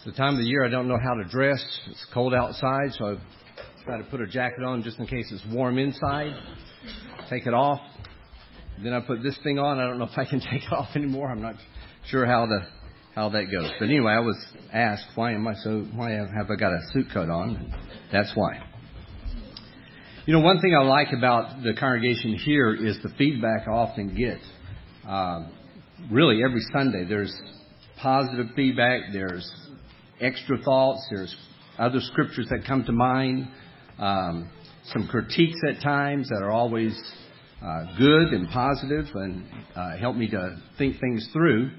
It's the time of the year I don't know how to dress. It's cold outside, so I try to put a jacket on just in case it's warm inside. Take it off. Then I put this thing on. I don't know if I can take it off anymore. I'm not sure how to how that goes. But anyway, I was asked why am I so why have I got a suit coat on? That's why. You know, one thing I like about the congregation here is the feedback I often get. Uh, really, every Sunday there's positive feedback. There's extra thoughts. There's other scriptures that come to mind. Um, some critiques at times that are always uh, good and positive and uh, help me to think things through.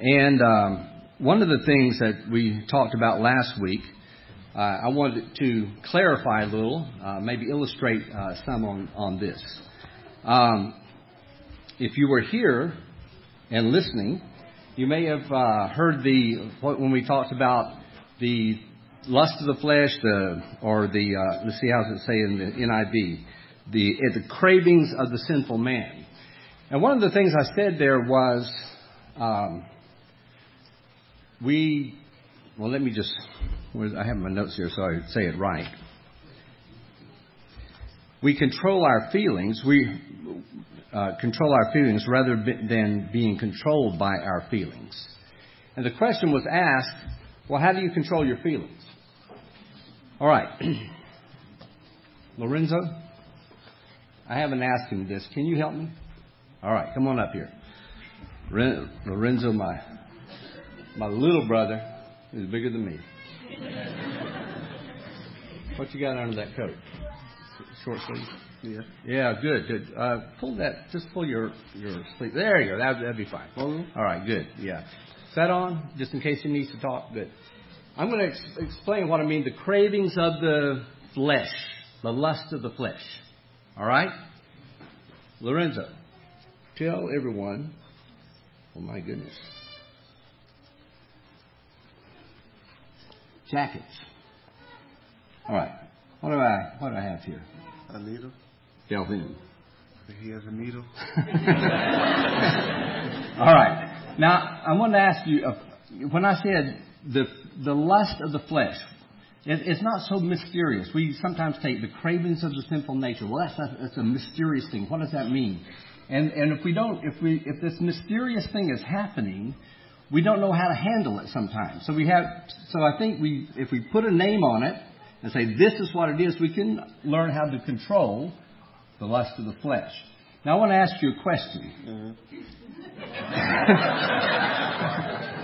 And um, one of the things that we talked about last week, uh, I wanted to clarify a little, uh, maybe illustrate uh, some on, on this. Um, if you were here and listening, you may have uh, heard the when we talked about the lust of the flesh, the or the uh, let's see how does it say in the NIV, the uh, the cravings of the sinful man. And one of the things I said there was, um, we well, let me just I have my notes here so I say it right. We control our feelings. We uh, control our feelings rather than being controlled by our feelings. And the question was asked, well, how do you control your feelings? All right. Lorenzo, I haven't asked him this. Can you help me? All right, come on up here. Lorenzo, my my little brother, is bigger than me. what you got under that coat? Short sleeve. Yeah. Yeah, good, good. Uh, pull that. Just pull your your sleeve. There you go. That that'd be fine. All right, good. Yeah. Set on, just in case he needs to talk. Good. I'm going to ex- explain what I mean. The cravings of the flesh, the lust of the flesh. All right, Lorenzo, tell everyone. Oh my goodness. Jackets. All right. What do I what do I have here? A needle. Delvin. He has a needle. All right. Now, I want to ask you, uh, when I said the, the lust of the flesh, it, it's not so mysterious. We sometimes take the cravings of the sinful nature. Well, that's, a, that's a mysterious thing. What does that mean? And, and if we don't, if we, if this mysterious thing is happening, we don't know how to handle it sometimes. So we have, so I think we, if we put a name on it and say this is what it is, we can learn how to control the lust of the flesh. Now, I want to ask you a question. Mm-hmm.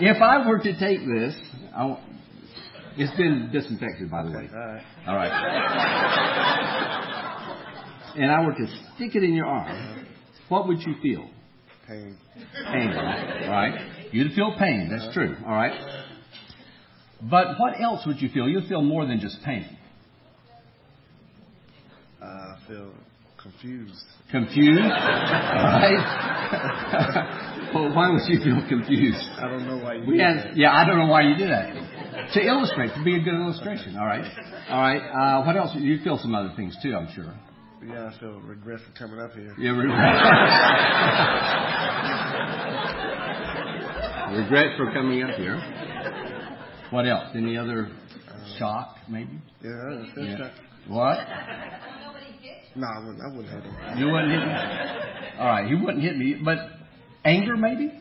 if I were to take this, it's been disinfected, by the way. All right. All right. and I were to stick it in your arm, what would you feel? Pain. Pain, right? You'd feel pain. That's uh-huh. true. All right. But what else would you feel? You'd feel more than just pain. Uh, I feel confused. Confused? right? well, why would you feel confused? I don't know why you we did that. Yeah, I don't know why you did that. To illustrate, to be a good illustration. All right. All right. Uh, what else? You feel some other things too, I'm sure. Yeah, I feel regret for coming up here. Yeah, regret. regret for coming up here. What else? Any other uh, shock, maybe? Yeah, yeah. shock. What? No, I wouldn't, I wouldn't hit him. You wouldn't hit me? All right, he wouldn't hit me. But anger, maybe?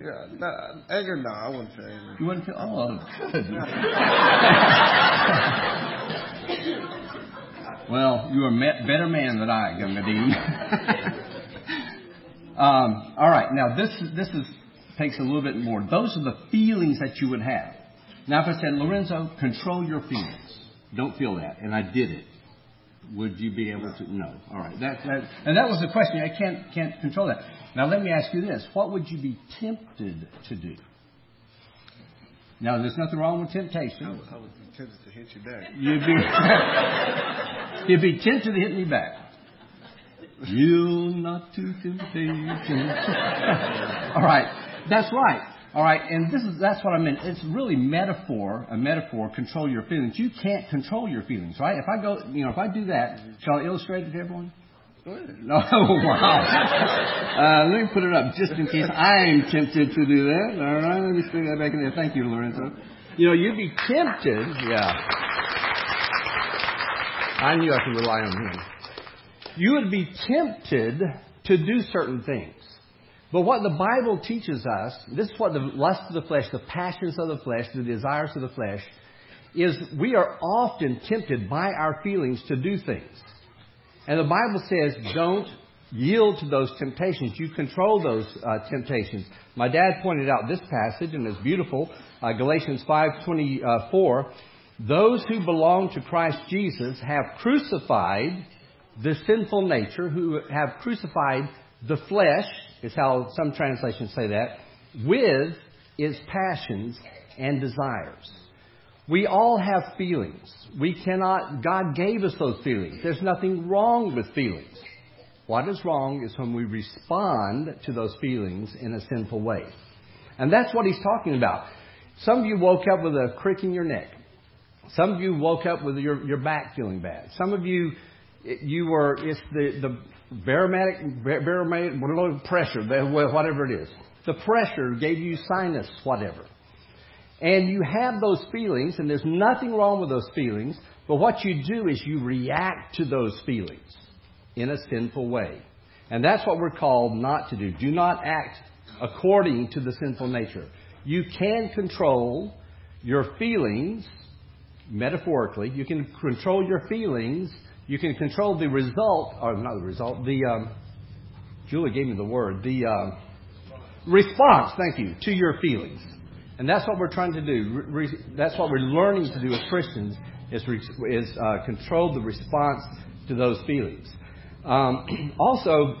Yeah, no, anger, no, I wouldn't say anger. You wouldn't feel, oh, good. well, you're a better man than I, Nadim. um, all right, now this, this is, takes a little bit more. Those are the feelings that you would have. Now, if I said, Lorenzo, control your feelings, don't feel that, and I did it would you be able to? No. All right. That, that, and that was the question. I can't, can't control that. Now, let me ask you this. What would you be tempted to do? Now, there's nothing wrong with temptation. I would, I would be tempted to hit you back. You'd be, you'd be tempted to hit me back. Yield not to temptation. All right. That's right. All right, and this is that's what I meant. It's really metaphor, a metaphor. Control your feelings. You can't control your feelings, right? If I go, you know, if I do that, shall I illustrate it to everyone? No, oh, wow. Uh, let me put it up just in case I'm tempted to do that. All right, let me stick that back in there. Thank you, Lorenzo. You know, you'd be tempted, yeah. I knew I could rely on him. You would be tempted to do certain things. But what the Bible teaches us, this is what the lust of the flesh, the passions of the flesh, the desires of the flesh, is we are often tempted by our feelings to do things. And the Bible says, don't yield to those temptations. You control those uh, temptations. My dad pointed out this passage, and it's beautiful. Uh, Galatians 5:24. Those who belong to Christ Jesus have crucified the sinful nature, who have crucified the flesh, is how some translations say that, with is passions and desires. We all have feelings. We cannot, God gave us those feelings. There's nothing wrong with feelings. What is wrong is when we respond to those feelings in a sinful way. And that's what he's talking about. Some of you woke up with a crick in your neck. Some of you woke up with your, your back feeling bad. Some of you, you were, it's the, the barometric, barometric pressure, whatever it is. The pressure gave you sinus, whatever. And you have those feelings, and there's nothing wrong with those feelings, but what you do is you react to those feelings in a sinful way. And that's what we're called not to do. Do not act according to the sinful nature. You can control your feelings, metaphorically. You can control your feelings. You can control the result, or not the result, the, um, Julie gave me the word, the uh, response, thank you, to your feelings. And that's what we're trying to do. Re- that's what we're learning to do as Christians is, re- is uh, control the response to those feelings. Um, also,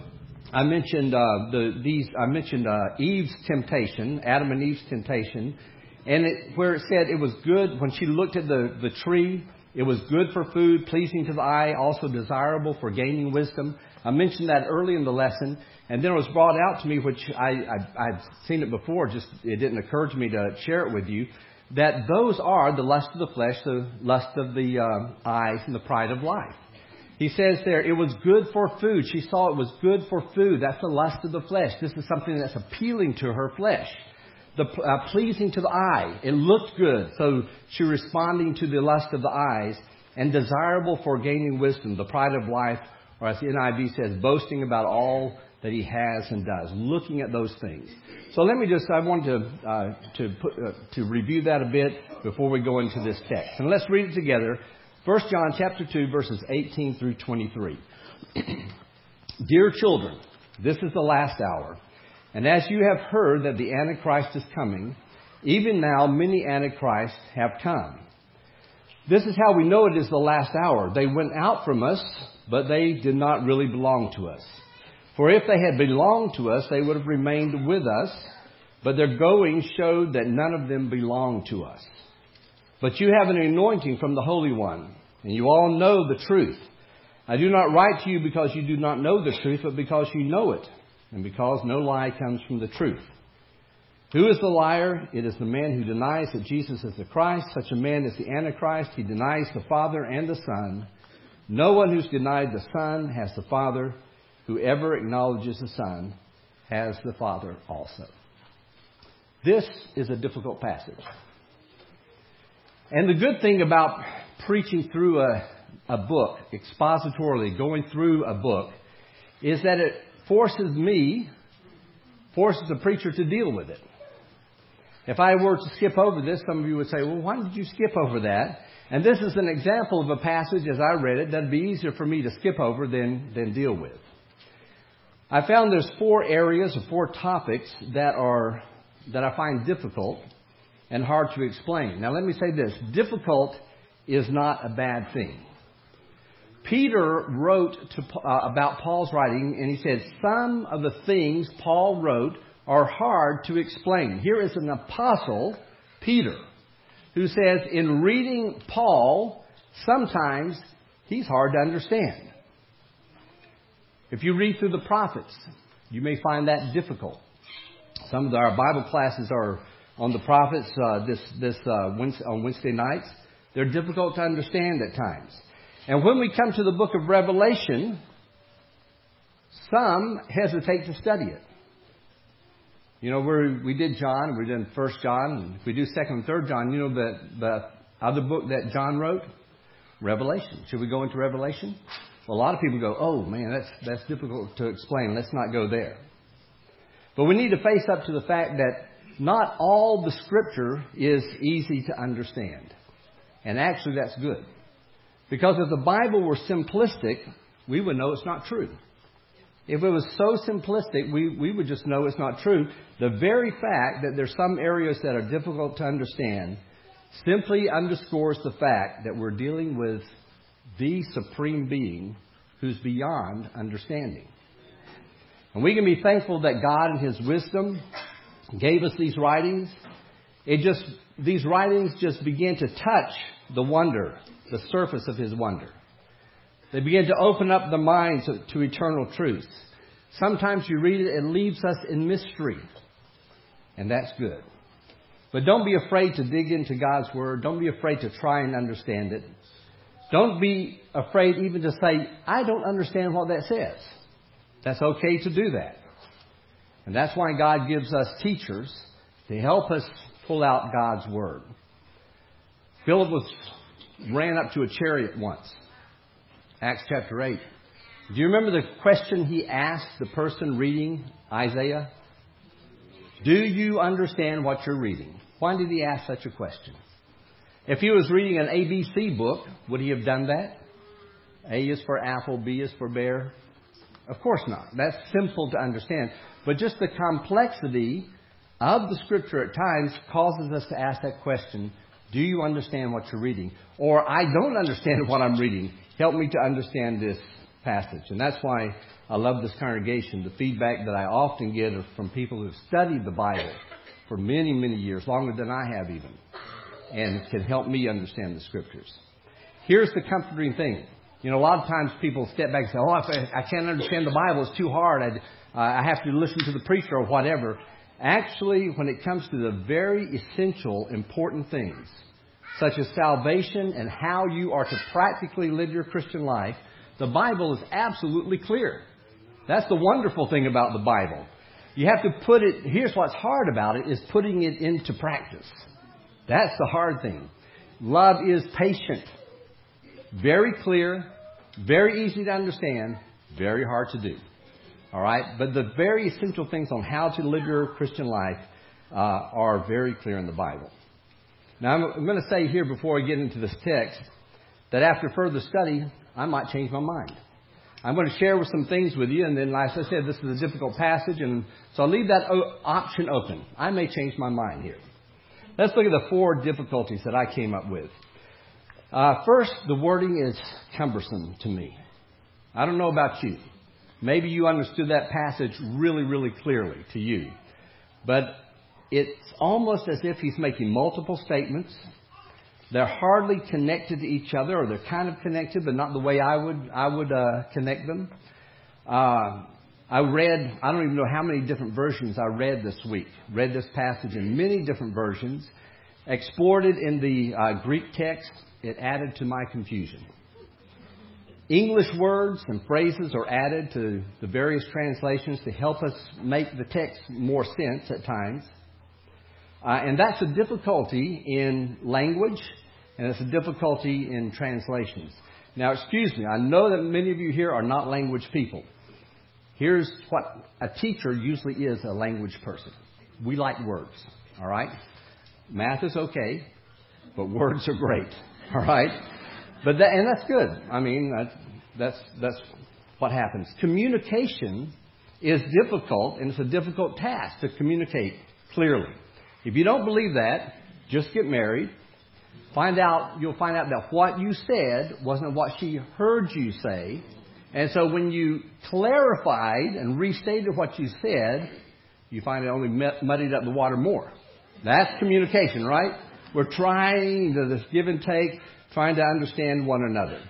I mentioned uh, the, these. I mentioned uh, Eve's temptation, Adam and Eve's temptation, and it, where it said it was good when she looked at the, the tree. It was good for food, pleasing to the eye, also desirable for gaining wisdom. I mentioned that early in the lesson, and then it was brought out to me, which I, I, I've seen it before, just it didn't occur to me to share it with you, that those are the lust of the flesh, the lust of the uh, eyes, and the pride of life. He says there, it was good for food. She saw it was good for food. That's the lust of the flesh. This is something that's appealing to her flesh. The, uh, pleasing to the eye. It looked good. So she responding to the lust of the eyes and desirable for gaining wisdom, the pride of life, or as the NIV says, boasting about all that he has and does. Looking at those things. So let me just, I want to, uh, to, put, uh, to review that a bit before we go into this text. And let's read it together 1 John chapter 2 verses 18 through 23. Dear children, this is the last hour. And as you have heard that the Antichrist is coming, even now many Antichrists have come. This is how we know it is the last hour. They went out from us, but they did not really belong to us. For if they had belonged to us, they would have remained with us, but their going showed that none of them belonged to us. But you have an anointing from the Holy One, and you all know the truth. I do not write to you because you do not know the truth, but because you know it, and because no lie comes from the truth. Who is the liar? It is the man who denies that Jesus is the Christ. Such a man is the Antichrist. He denies the Father and the Son. No one who's denied the Son has the Father. Whoever acknowledges the Son has the Father also. This is a difficult passage. And the good thing about preaching through a, a book, expositorily, going through a book, is that it forces me, forces the preacher to deal with it. If I were to skip over this, some of you would say, well, why did you skip over that? And this is an example of a passage, as I read it, that'd be easier for me to skip over than, than deal with. I found there's four areas or four topics that are, that I find difficult and hard to explain. Now, let me say this difficult is not a bad thing. Peter wrote to, uh, about Paul's writing, and he said, Some of the things Paul wrote are hard to explain. Here is an apostle, Peter, who says, In reading Paul, sometimes he's hard to understand. If you read through the prophets, you may find that difficult. Some of our Bible classes are on the prophets uh, this this uh, Wednesday, on Wednesday nights. They're difficult to understand at times. And when we come to the book of Revelation, some hesitate to study it. You know, we we did John, we did First John, if we do Second and Third John, you know the the other book that John wrote, Revelation. Should we go into Revelation? Well, a lot of people go, "Oh man, that's that's difficult to explain. Let's not go there." But we need to face up to the fact that not all the Scripture is easy to understand, and actually, that's good because if the Bible were simplistic, we would know it's not true. If it was so simplistic, we, we would just know it's not true. The very fact that there's some areas that are difficult to understand simply underscores the fact that we're dealing with the supreme being who's beyond understanding. And we can be thankful that God in his wisdom gave us these writings. It just these writings just begin to touch the wonder, the surface of his wonder. They begin to open up the minds to eternal truths. Sometimes you read it, it leaves us in mystery. And that's good. But don't be afraid to dig into God's Word. Don't be afraid to try and understand it. Don't be afraid even to say, I don't understand what that says. That's okay to do that. And that's why God gives us teachers to help us pull out God's Word. Philip was, ran up to a chariot once. Acts chapter 8. Do you remember the question he asked the person reading Isaiah? Do you understand what you're reading? Why did he ask such a question? If he was reading an ABC book, would he have done that? A is for apple, B is for bear. Of course not. That's simple to understand. But just the complexity of the scripture at times causes us to ask that question Do you understand what you're reading? Or I don't understand what I'm reading. Help me to understand this passage. And that's why I love this congregation. The feedback that I often get is from people who've studied the Bible for many, many years, longer than I have even, and can help me understand the scriptures. Here's the comforting thing. You know, a lot of times people step back and say, "Oh, I can't understand the Bible; it's too hard. I, I have to listen to the preacher or whatever." Actually, when it comes to the very essential, important things, such as salvation and how you are to practically live your Christian life, the Bible is absolutely clear. That's the wonderful thing about the Bible. You have to put it, here's what's hard about it, is putting it into practice. That's the hard thing. Love is patient. Very clear, very easy to understand, very hard to do. All right? But the very essential things on how to live your Christian life uh, are very clear in the Bible. Now, I'm, I'm going to say here before I get into this text that after further study, I might change my mind. I'm going to share with some things with you, and then, like I said, this is a difficult passage, and so I'll leave that option open. I may change my mind here. Let's look at the four difficulties that I came up with. Uh, first, the wording is cumbersome to me. I don't know about you. Maybe you understood that passage really, really clearly to you. But it's almost as if he's making multiple statements they're hardly connected to each other, or they're kind of connected, but not the way I would I would uh, connect them. Uh, I read I don't even know how many different versions I read this week. Read this passage in many different versions. Explored it in the uh, Greek text. It added to my confusion. English words and phrases are added to the various translations to help us make the text more sense at times. Uh, and that's a difficulty in language and it's a difficulty in translations. Now, excuse me, I know that many of you here are not language people. Here's what a teacher usually is a language person. We like words, all right? Math is okay, but words are great, all right? But that, and that's good. I mean, that's, that's, that's what happens. Communication is difficult, and it's a difficult task to communicate clearly. If you don't believe that, just get married Find out, you'll find out that what you said wasn't what she heard you say. And so when you clarified and restated what you said, you find it only muddied up the water more. That's communication, right? We're trying to this give and take, trying to understand one another.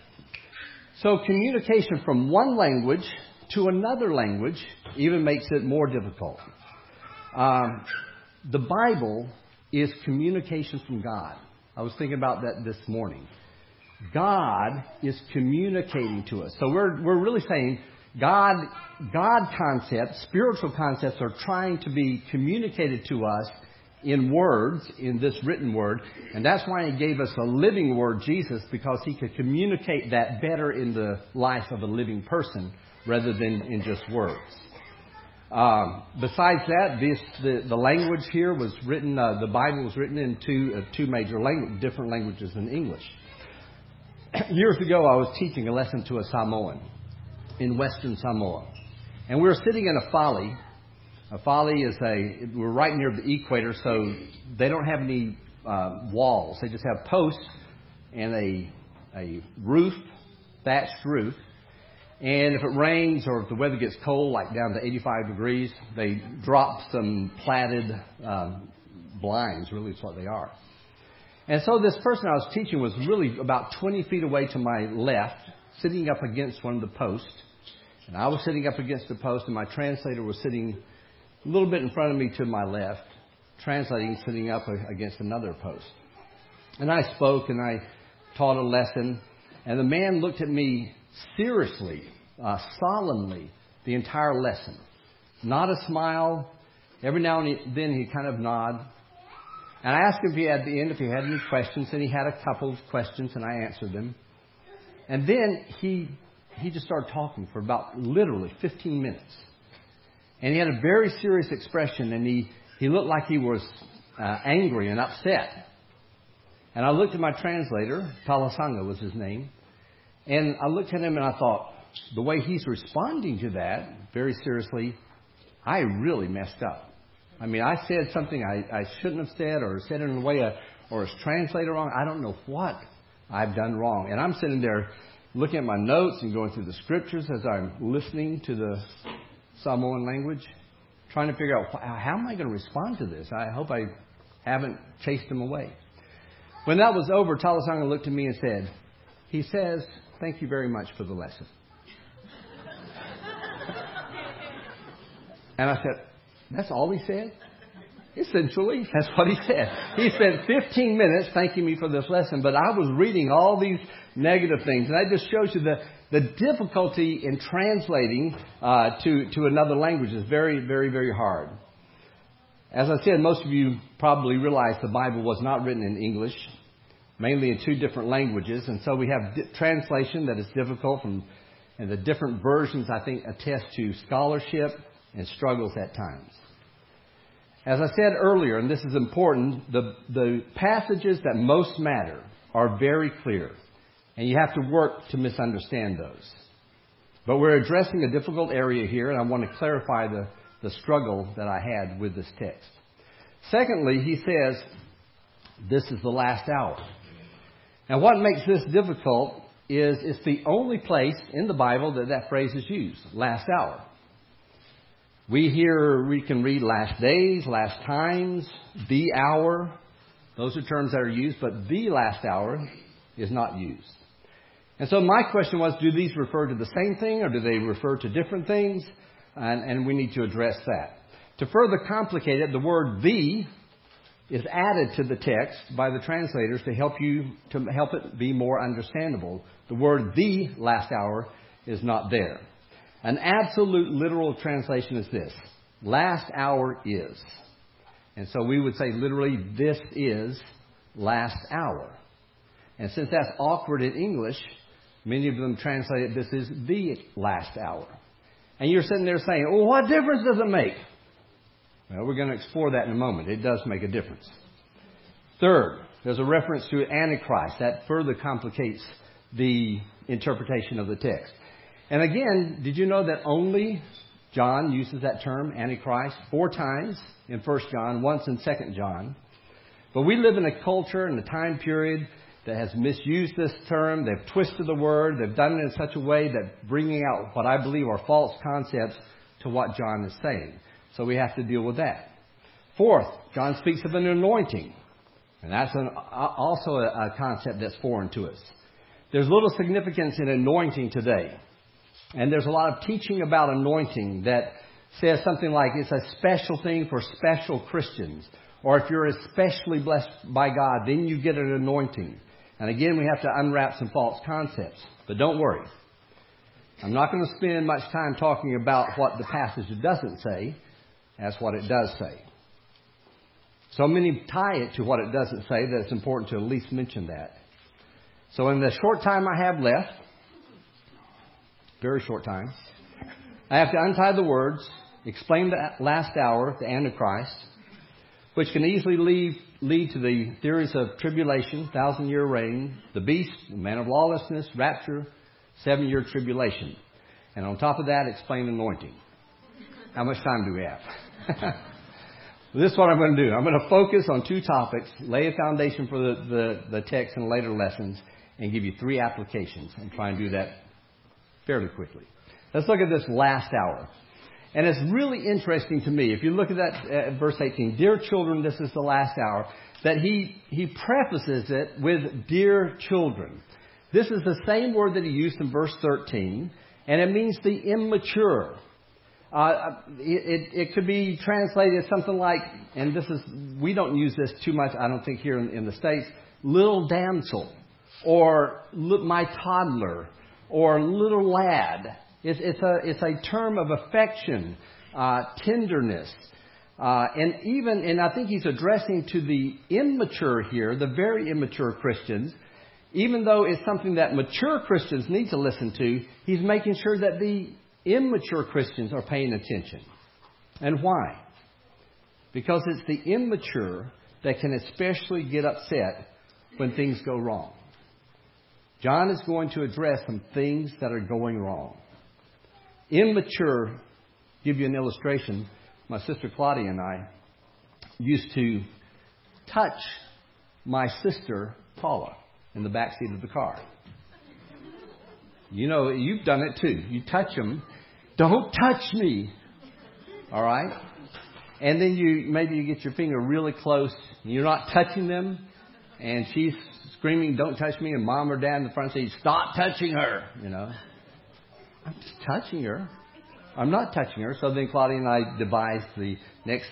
So communication from one language to another language even makes it more difficult. Um, the Bible is communication from God. I was thinking about that this morning. God is communicating to us. So we're, we're really saying God, God concepts, spiritual concepts are trying to be communicated to us in words, in this written word. And that's why he gave us a living word, Jesus, because he could communicate that better in the life of a living person rather than in just words. Um, besides that, this, the, the language here was written, uh, the Bible was written in two, uh, two major different languages than English. Years ago, I was teaching a lesson to a Samoan in Western Samoa. And we were sitting in a fale. Fale is a, we're right near the equator, so they don't have any uh, walls. They just have posts and a, a roof, thatched roof. And if it rains or if the weather gets cold, like down to 85 degrees, they drop some platted um, blinds, really is what they are. And so this person I was teaching was really about 20 feet away to my left, sitting up against one of the posts. And I was sitting up against the post, and my translator was sitting a little bit in front of me to my left, translating, sitting up against another post. And I spoke and I taught a lesson, and the man looked at me seriously, uh, solemnly, the entire lesson. Not a smile. Every now and then he kind of nod. And I asked him if he had the end if he had any questions, and he had a couple of questions, and I answered them. And then he he just started talking for about literally 15 minutes. And he had a very serious expression, and he, he looked like he was uh, angry and upset. And I looked at my translator, Talasanga was his name, and I looked at him and I thought, the way he's responding to that, very seriously, I really messed up. I mean, I said something I, I shouldn't have said, or said it in a way, uh, or it's translated wrong. I don't know what I've done wrong. And I'm sitting there looking at my notes and going through the scriptures as I'm listening to the Samoan language, trying to figure out how am I going to respond to this. I hope I haven't chased him away. When that was over, Talasanga looked at me and said, He says, Thank you very much for the lesson. and I said, That's all he said? Essentially, that's what he said. He spent 15 minutes thanking me for this lesson, but I was reading all these negative things. And that just shows you the, the difficulty in translating uh, to, to another language is very, very, very hard. As I said, most of you probably realize the Bible was not written in English, mainly in two different languages. And so we have di- translation that is difficult from, and the different versions, I think, attest to scholarship and struggles at times. As I said earlier, and this is important, the, the passages that most matter are very clear. And you have to work to misunderstand those. But we're addressing a difficult area here, and I want to clarify the, the struggle that I had with this text. Secondly, he says, This is the last hour. And what makes this difficult is it's the only place in the Bible that that phrase is used, last hour. We hear, we can read last days, last times, the hour. Those are terms that are used, but the last hour is not used. And so my question was, do these refer to the same thing or do they refer to different things? And, and we need to address that. To further complicate it, the word the is added to the text by the translators to help you, to help it be more understandable. The word the last hour is not there. An absolute literal translation is this. Last hour is. And so we would say literally, this is last hour. And since that's awkward in English, Many of them translate it, this is the last hour. And you're sitting there saying, well, what difference does it make? Well, we're going to explore that in a moment. It does make a difference. Third, there's a reference to Antichrist. That further complicates the interpretation of the text. And again, did you know that only John uses that term, Antichrist, four times in 1 John, once in 2 John? But we live in a culture and a time period that has misused this term. They've twisted the word. They've done it in such a way that bringing out what I believe are false concepts to what John is saying. So we have to deal with that. Fourth, John speaks of an anointing. And that's an, uh, also a, a concept that's foreign to us. There's little significance in anointing today. And there's a lot of teaching about anointing that says something like it's a special thing for special Christians. Or if you're especially blessed by God, then you get an anointing. And again, we have to unwrap some false concepts. But don't worry. I'm not going to spend much time talking about what the passage doesn't say as what it does say. So many tie it to what it doesn't say that it's important to at least mention that. So in the short time I have left, very short time, I have to untie the words, explain the last hour, the Antichrist, which can easily lead, lead to the theories of tribulation, thousand year reign, the beast, the man of lawlessness, rapture, seven year tribulation. And on top of that, explain anointing. How much time do we have? this is what I'm going to do. I'm going to focus on two topics, lay a foundation for the, the, the text and later lessons, and give you three applications and try and do that fairly quickly. Let's look at this last hour. And it's really interesting to me, if you look at that uh, verse 18, Dear children, this is the last hour, that he, he prefaces it with dear children. This is the same word that he used in verse 13, and it means the immature. Uh, it, it, it, could be translated as something like, and this is, we don't use this too much, I don't think, here in, in the States, little damsel, or my toddler, or little lad. It's, it's, a, it's a term of affection, uh, tenderness. Uh, and even, and I think he's addressing to the immature here, the very immature Christians, even though it's something that mature Christians need to listen to, he's making sure that the immature Christians are paying attention. And why? Because it's the immature that can especially get upset when things go wrong. John is going to address some things that are going wrong. Immature, give you an illustration. My sister Claudia and I used to touch my sister Paula in the back seat of the car. You know, you've done it too. You touch them. Don't touch me. All right? And then you maybe you get your finger really close. You're not touching them, and she's screaming, "Don't touch me!" And mom or dad in the front seat, "Stop touching her!" You know. I'm just touching her. I'm not touching her. So then Claudia and I devised the next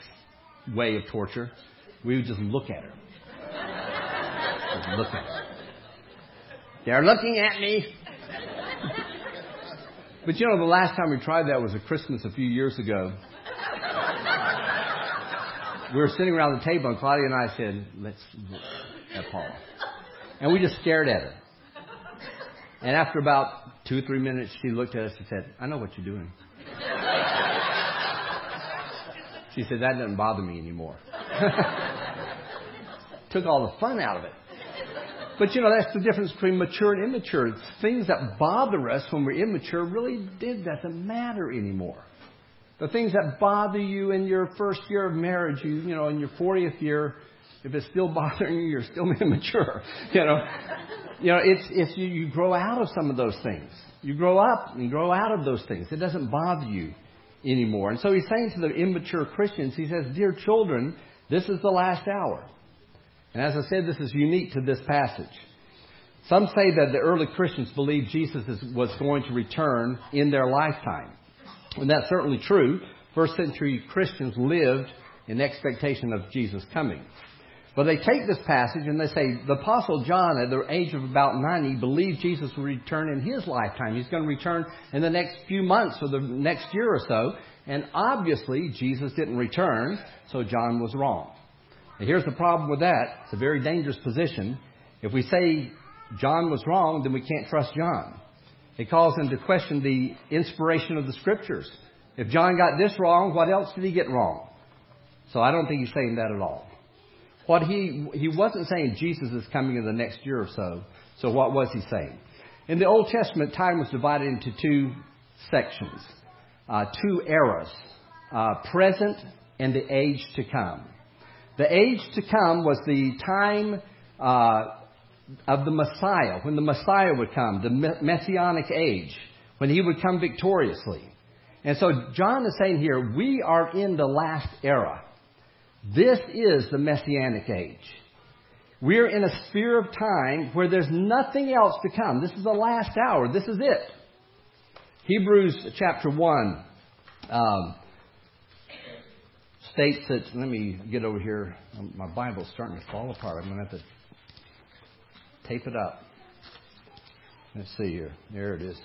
way of torture. We would just look at her. Just look at her. They're looking at me. but you know, the last time we tried that was a Christmas a few years ago. we were sitting around the table, and Claudia and I said, "Let's look at Paula," and we just stared at her. And after about two or three minutes, she looked at us and said, "I know what you're doing." she said, "That doesn't bother me anymore." Took all the fun out of it. But you know, that's the difference between mature and immature. Things that bother us when we're immature really did doesn't matter anymore. The things that bother you in your first year of marriage, you, you know, in your 40th year, if it's still bothering you, you're still immature. You know, you know, it's, it's you, you grow out of some of those things. You grow up and grow out of those things. It doesn't bother you anymore. And so he's saying to the immature Christians, he says, Dear children, this is the last hour. And as I said, this is unique to this passage. Some say that the early Christians believed Jesus was going to return in their lifetime. And that's certainly true. First century Christians lived in expectation of Jesus coming. But they take this passage and they say the Apostle John, at the age of about 90, believed Jesus would return in his lifetime. He's going to return in the next few months or the next year or so. And obviously, Jesus didn't return, so John was wrong. And here's the problem with that. It's a very dangerous position. If we say John was wrong, then we can't trust John. It calls into question the inspiration of the scriptures. If John got this wrong, what else did he get wrong? So I don't think he's saying that at all. What he, he wasn't saying Jesus is coming in the next year or so. So what was he saying? In the Old Testament, time was divided into two sections, uh, two eras, uh, present and the age to come. The age to come was the time uh, of the Messiah, when the Messiah would come, the messianic age, when he would come victoriously. And so John is saying here, we are in the last era. This is the messianic age. We're in a sphere of time where there's nothing else to come. This is the last hour. This is it. Hebrews chapter 1. Um, states that, let me get over here. My Bible's starting to fall apart. I'm going to have to tape it up. Let's see here. There it is.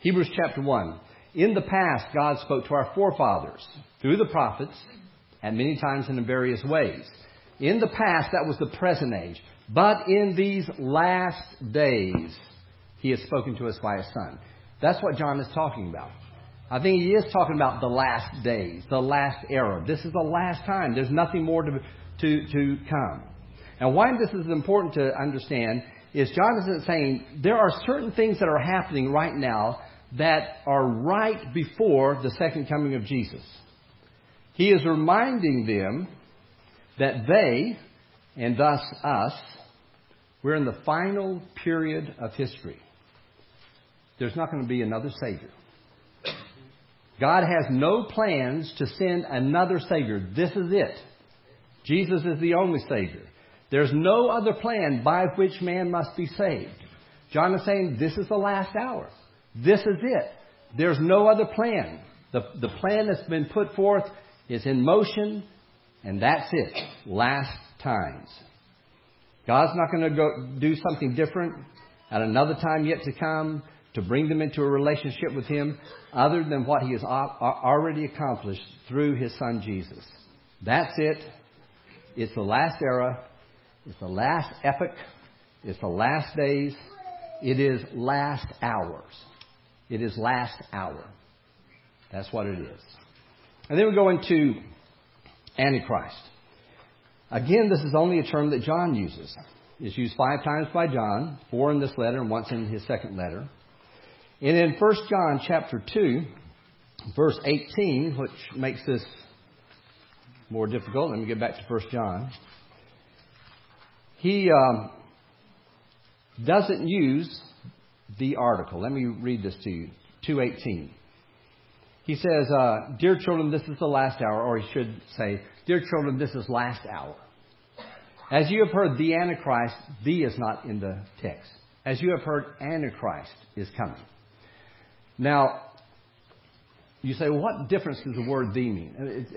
Hebrews chapter 1. In the past, God spoke to our forefathers through the prophets at many times and in various ways. In the past, that was the present age. But in these last days, He has spoken to us by His Son. That's what John is talking about. I think he is talking about the last days, the last era. This is the last time. There's nothing more to, to, to come. And why this is important to understand is John isn't saying there are certain things that are happening right now that are right before the second coming of Jesus. He is reminding them that they, and thus us, we're in the final period of history. There's not going to be another Savior. God has no plans to send another Savior. This is it. Jesus is the only Savior. There's no other plan by which man must be saved. John is saying this is the last hour. This is it. There's no other plan. The, the plan that's been put forth is in motion, and that's it. Last times. God's not going to go do something different at another time yet to come to bring them into a relationship with Him other than what He has already accomplished through His Son Jesus. That's it. It's the last era. It's the last epoch. It's the last days. It is last hours. It is last hour. That's what it is. And then we go into Antichrist. Again, this is only a term that John uses. It's used five times by John, four in this letter and once in his second letter. And in 1 John chapter 2, verse 18, which makes this more difficult, let me get back to 1 John. He um, doesn't use the article. Let me read this to you. 218. He says, uh, Dear children, this is the last hour, or he should say, Dear children, this is last hour. As you have heard, the Antichrist, the is not in the text. As you have heard, Antichrist is coming. Now, you say, what difference does the word the mean? It,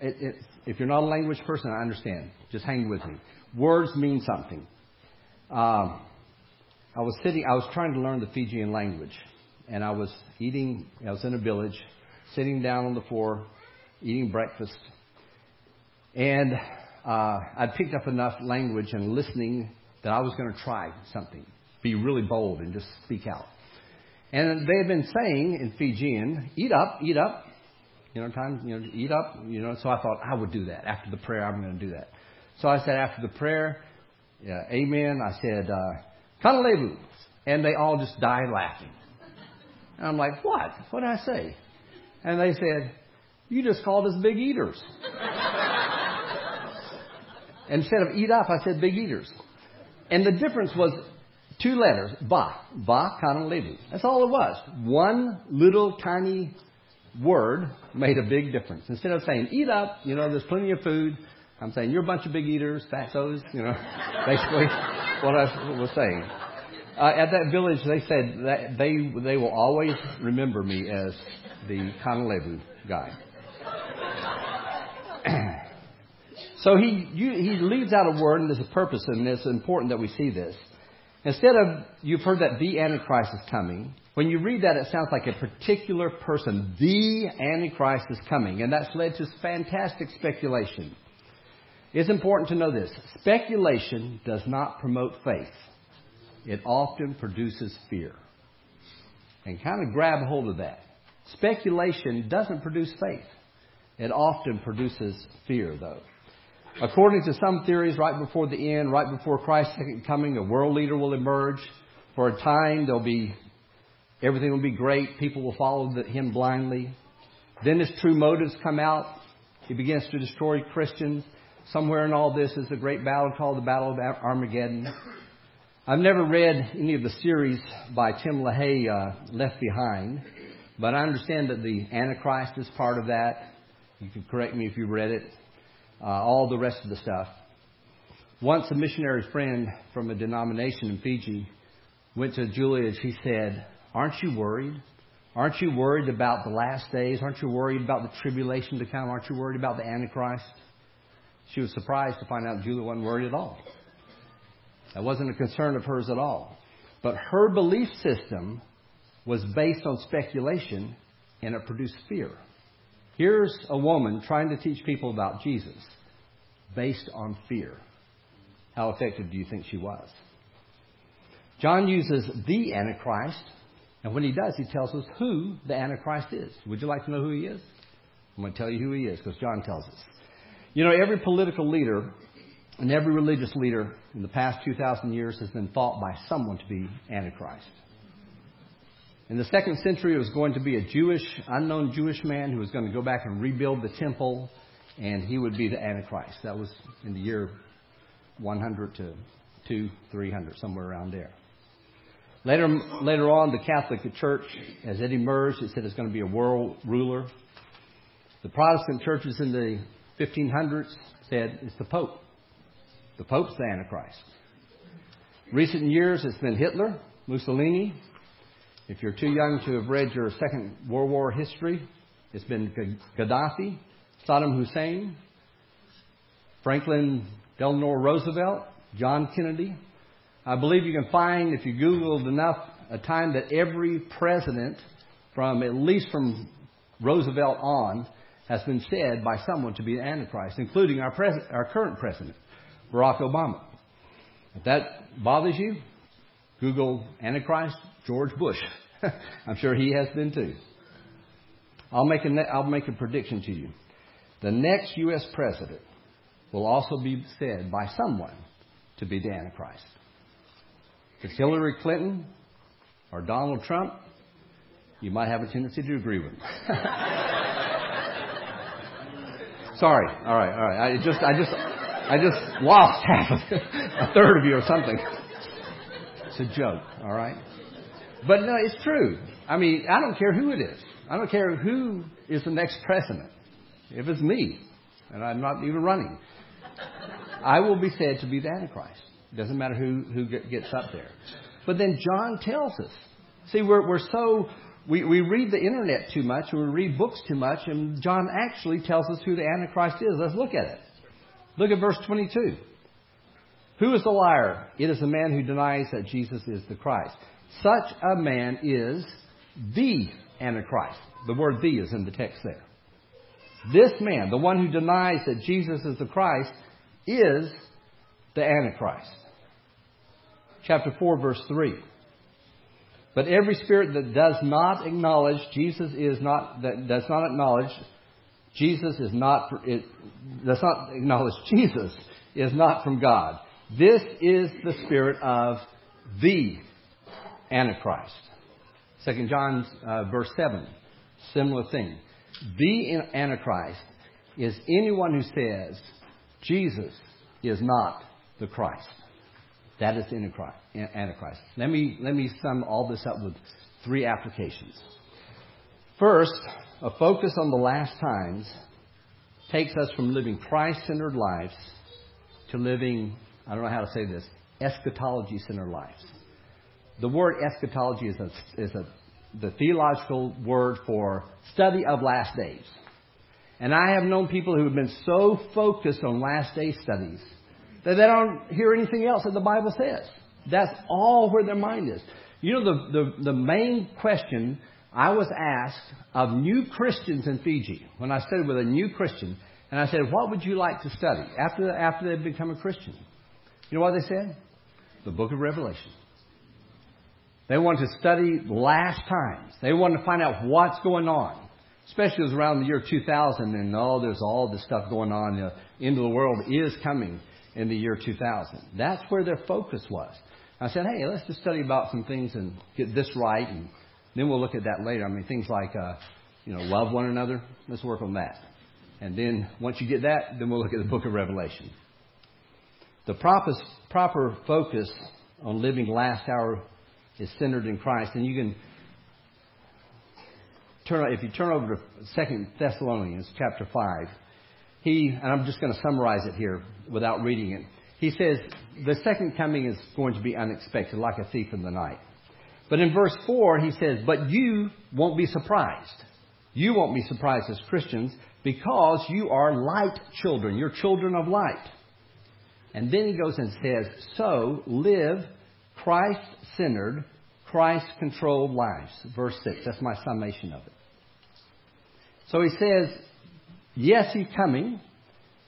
it, it, if you're not a language person, I understand. Just hang with me. Words mean something. Um, I was sitting, I was trying to learn the Fijian language, and I was eating, I was in a village, sitting down on the floor, eating breakfast, and uh, I'd picked up enough language and listening that I was going to try something, be really bold and just speak out. And they had been saying in Fijian, eat up, eat up. You know, time, you know, eat up. You know, so I thought I would do that. After the prayer, I'm going to do that. So I said, after the prayer, yeah, amen. I said, uh, Kanalevu. And they all just died laughing. And I'm like, what? What did I say? And they said, you just called us big eaters. Instead of eat up, I said big eaters. And the difference was two letters, ba, ba kanalevu. That's all it was. One little tiny word made a big difference. Instead of saying eat up, you know, there's plenty of food. I'm saying you're a bunch of big eaters, fatos, you know, basically what I was saying. Uh, at that village, they said that they they will always remember me as the Kanalevu guy. so he you, he leaves out a word, and there's a purpose, and it's important that we see this. Instead of, you've heard that the Antichrist is coming. When you read that, it sounds like a particular person. The Antichrist is coming. And that's led to fantastic speculation. It's important to know this. Speculation does not promote faith. It often produces fear. And kind of grab hold of that. Speculation doesn't produce faith. It often produces fear, though. According to some theories, right before the end, right before Christ's second coming, a world leader will emerge. For a time, there'll be everything will be great. People will follow him blindly. Then his true motives come out. He begins to destroy Christians. Somewhere in all this is a great battle called the Battle of Armageddon. I've never read any of the series by Tim LaHaye, uh, Left Behind, but I understand that the Antichrist is part of that. You can correct me if you read it uh, all the rest of the stuff. Once a missionary friend from a denomination in Fiji went to Julia and she said, Aren't you worried? Aren't you worried about the last days? Aren't you worried about the tribulation to come? Aren't you worried about the Antichrist? She was surprised to find out Julia wasn't worried at all. That wasn't a concern of hers at all. But her belief system was based on speculation and it produced fear. Here's a woman trying to teach people about Jesus based on fear. How effective do you think she was? John uses the Antichrist, and when he does, he tells us who the Antichrist is. Would you like to know who he is? I'm going to tell you who he is because John tells us. You know, every political leader and every religious leader in the past 2,000 years has been thought by someone to be Antichrist. In the second century, it was going to be a Jewish, unknown Jewish man who was going to go back and rebuild the temple, and he would be the Antichrist. That was in the year 100 to 2, 300, somewhere around there. Later, later on, the Catholic Church, as it emerged, it said it's going to be a world ruler. The Protestant churches in the 1500s said it's the Pope. The Pope's the Antichrist. Recent years, it's been Hitler, Mussolini, if you're too young to have read your Second World War history, it's been Gaddafi, Saddam Hussein, Franklin Delano Roosevelt, John Kennedy. I believe you can find, if you Googled enough, a time that every president, from at least from Roosevelt on, has been said by someone to be an Antichrist, including our, pres- our current president, Barack Obama. If that bothers you, Google Antichrist, George Bush. I'm sure he has been too. I'll make, a, I'll make a prediction to you. The next U.S. president will also be said by someone to be the Antichrist. If it's Hillary Clinton or Donald Trump, you might have a tendency to agree with them. Sorry. All right. All right. I just, I just, I just lost half of a third of you or something. It's a joke. All right. But no, it's true. I mean, I don't care who it is. I don't care who is the next president. If it's me, and I'm not even running, I will be said to be the Antichrist. It doesn't matter who, who gets up there. But then John tells us. See, we're, we're so, we, we read the internet too much, we read books too much, and John actually tells us who the Antichrist is. Let's look at it. Look at verse 22. Who is the liar? It is the man who denies that Jesus is the Christ. Such a man is the Antichrist. The word the is in the text there. This man, the one who denies that Jesus is the Christ, is the Antichrist. Chapter 4, verse 3. But every spirit that does not acknowledge Jesus is not, that does not acknowledge Jesus is not, it does not acknowledge Jesus is not from God. This is the spirit of the Antichrist. Second John uh, verse 7, similar thing. The Antichrist is anyone who says Jesus is not the Christ. That is Antichrist. Let me, let me sum all this up with three applications. First, a focus on the last times takes us from living Christ centered lives to living, I don't know how to say this, eschatology centered lives. The word eschatology is, a, is a, the theological word for study of last days. And I have known people who have been so focused on last day studies that they don't hear anything else that the Bible says. That's all where their mind is. You know, the, the, the main question I was asked of new Christians in Fiji when I studied with a new Christian, and I said, What would you like to study after, after they've become a Christian? You know what they said? The book of Revelation. They wanted to study last times. They wanted to find out what's going on. Especially it was around the year 2000 and oh, there's all this stuff going on. The end of the world is coming in the year 2000. That's where their focus was. I said, hey, let's just study about some things and get this right, and then we'll look at that later. I mean, things like, uh, you know, love one another. Let's work on that. And then once you get that, then we'll look at the book of Revelation. The proper, proper focus on living last hour is centered in Christ. And you can turn if you turn over to Second Thessalonians chapter five, he and I'm just going to summarize it here without reading it. He says the second coming is going to be unexpected, like a thief in the night. But in verse four, he says, "But you won't be surprised. You won't be surprised as Christians because you are light children. You're children of light." And then he goes and says, "So live Christ centered, Christ controlled lives. Verse 6. That's my summation of it. So he says, yes, he's coming,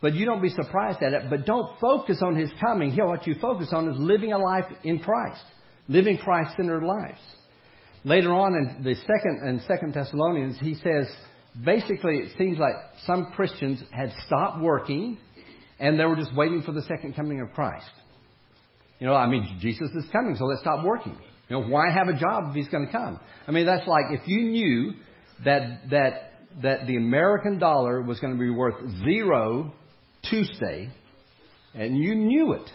but you don't be surprised at it. But don't focus on his coming. Here, what you focus on is living a life in Christ, living Christ centered lives. Later on in the second in Second Thessalonians, he says basically it seems like some Christians had stopped working and they were just waiting for the second coming of Christ. You know, I mean, Jesus is coming, so let's stop working. You know, why have a job if he's going to come? I mean, that's like if you knew that that that the American dollar was going to be worth zero Tuesday, and you knew it.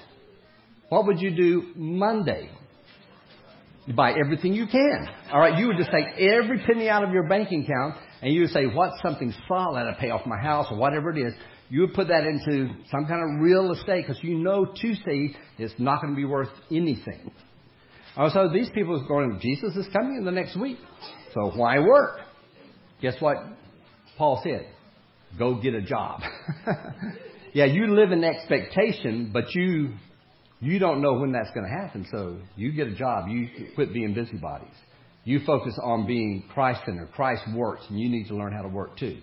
What would you do Monday? You buy everything you can. All right, you would just take every penny out of your banking account and you would say, what's something solid to pay off my house or whatever it is. You would put that into some kind of real estate because you know Tuesday is not going to be worth anything. Oh, also, these people are going, Jesus is coming in the next week. So why work? Guess what Paul said? Go get a job. yeah, you live in expectation, but you you don't know when that's going to happen, so you get a job. You quit being busybodies. You focus on being Christ centered. Christ works, and you need to learn how to work too.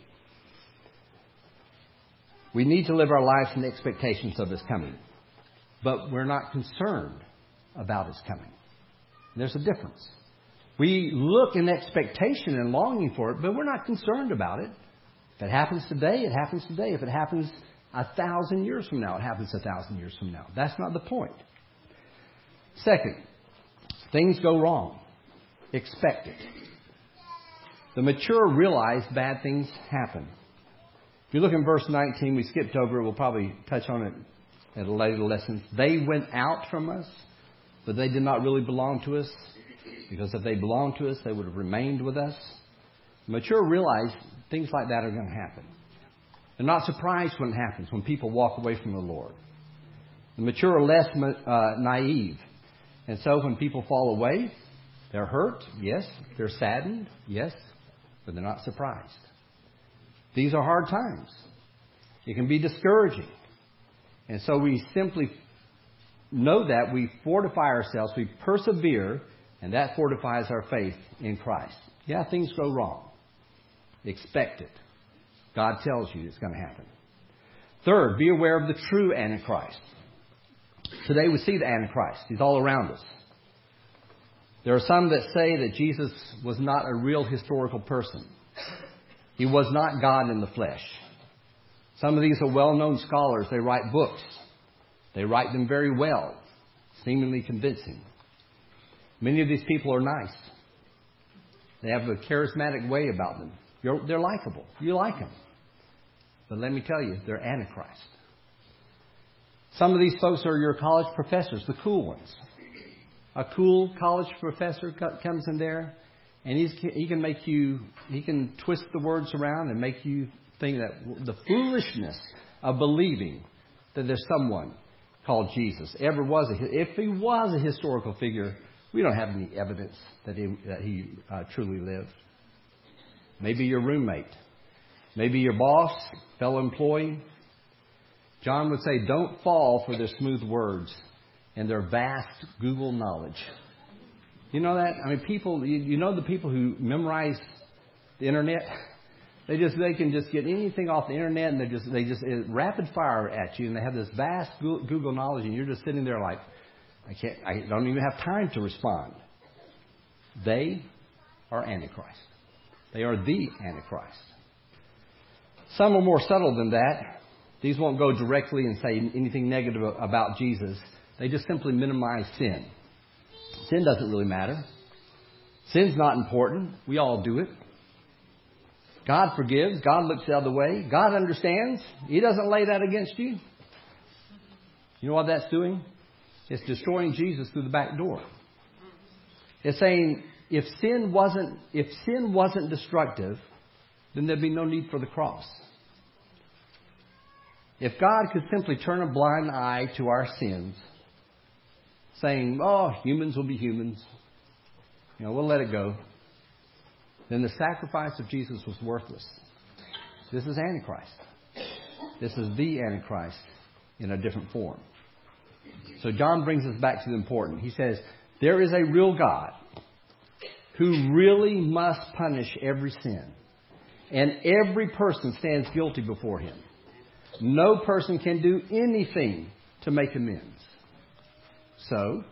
We need to live our lives in expectations of His coming, but we're not concerned about His coming. There's a difference. We look in expectation and longing for it, but we're not concerned about it. If it happens today, it happens today. If it happens a thousand years from now. It happens a thousand years from now. That's not the point. Second, things go wrong. Expect it. The mature realize bad things happen. If you look in verse 19, we skipped over it. We'll probably touch on it at a later lesson. They went out from us, but they did not really belong to us. Because if they belonged to us, they would have remained with us. Mature realize things like that are going to happen. They're not surprised when it happens, when people walk away from the Lord. The mature are less uh, naive. And so when people fall away, they're hurt, yes. They're saddened, yes. But they're not surprised. These are hard times. It can be discouraging. And so we simply know that we fortify ourselves, we persevere, and that fortifies our faith in Christ. Yeah, things go wrong. Expect it. God tells you it's going to happen. Third, be aware of the true Antichrist. Today we see the Antichrist. He's all around us. There are some that say that Jesus was not a real historical person. He was not God in the flesh. Some of these are well known scholars. They write books. They write them very well, seemingly convincing. Many of these people are nice. They have a charismatic way about them. You're, they're likable. You like them. But let me tell you, they're Antichrist. Some of these folks are your college professors, the cool ones. A cool college professor comes in there, and he's, he can make you, he can twist the words around and make you think that the foolishness of believing that there's someone called Jesus ever was a, if he was a historical figure, we don't have any evidence that he, that he uh, truly lived. Maybe your roommate, maybe your boss, fellow employee. John would say, don't fall for their smooth words and their vast Google knowledge. You know that? I mean, people, you, know the people who memorize the internet? They just, they can just get anything off the internet and they just, they just rapid fire at you and they have this vast Google knowledge and you're just sitting there like, I can't, I don't even have time to respond. They are Antichrist. They are the Antichrist. Some are more subtle than that. These won't go directly and say anything negative about Jesus. They just simply minimize sin. Sin doesn't really matter. Sin's not important. We all do it. God forgives. God looks the other way. God understands. He doesn't lay that against you. You know what that's doing? It's destroying Jesus through the back door. It's saying if sin wasn't if sin wasn't destructive, then there'd be no need for the cross. If God could simply turn a blind eye to our sins, saying, "Oh, humans will be humans," you know, we'll let it go, then the sacrifice of Jesus was worthless. This is Antichrist. This is the Antichrist in a different form. So John brings us back to the important. He says, There is a real God who really must punish every sin. And every person stands guilty before him. No person can do anything to make amends. So,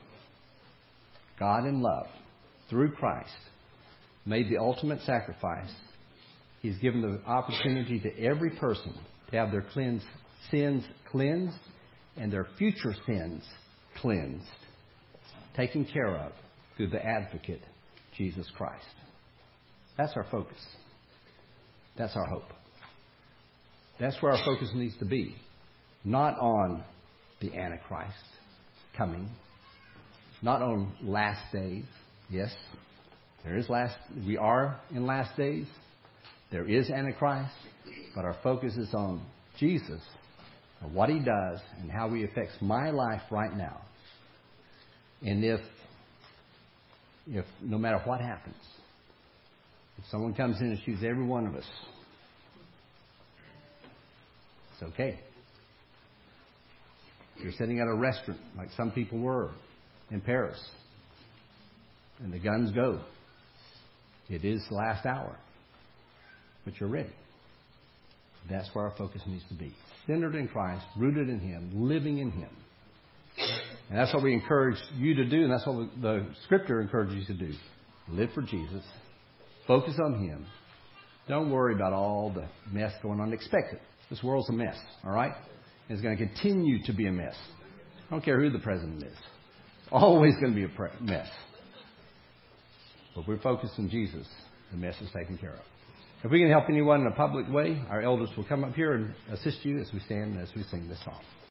God in love, through Christ, made the ultimate sacrifice. He's given the opportunity to every person to have their sins cleansed and their future sins cleansed, taken care of through the advocate, Jesus Christ. That's our focus. That's our hope. That's where our focus needs to be. Not on the Antichrist coming, not on last days. Yes, there is last we are in last days. There is Antichrist, but our focus is on Jesus and what he does and how he affects my life right now. And if if no matter what happens, if someone comes in and shoots every one of us, it's okay. If you're sitting at a restaurant, like some people were in Paris, and the guns go, it is the last hour. But you're ready. That's where our focus needs to be. Centered in Christ, rooted in Him, living in Him. And that's what we encourage you to do, and that's what the Scripture encourages you to do. Live for Jesus. Focus on Him. Don't worry about all the mess going on. Expect it. This world's a mess, all right? It's going to continue to be a mess. I don't care who the president is. Always going to be a mess. But we're focused on Jesus. The mess is taken care of. If we can help anyone in a public way, our elders will come up here and assist you as we stand and as we sing this song.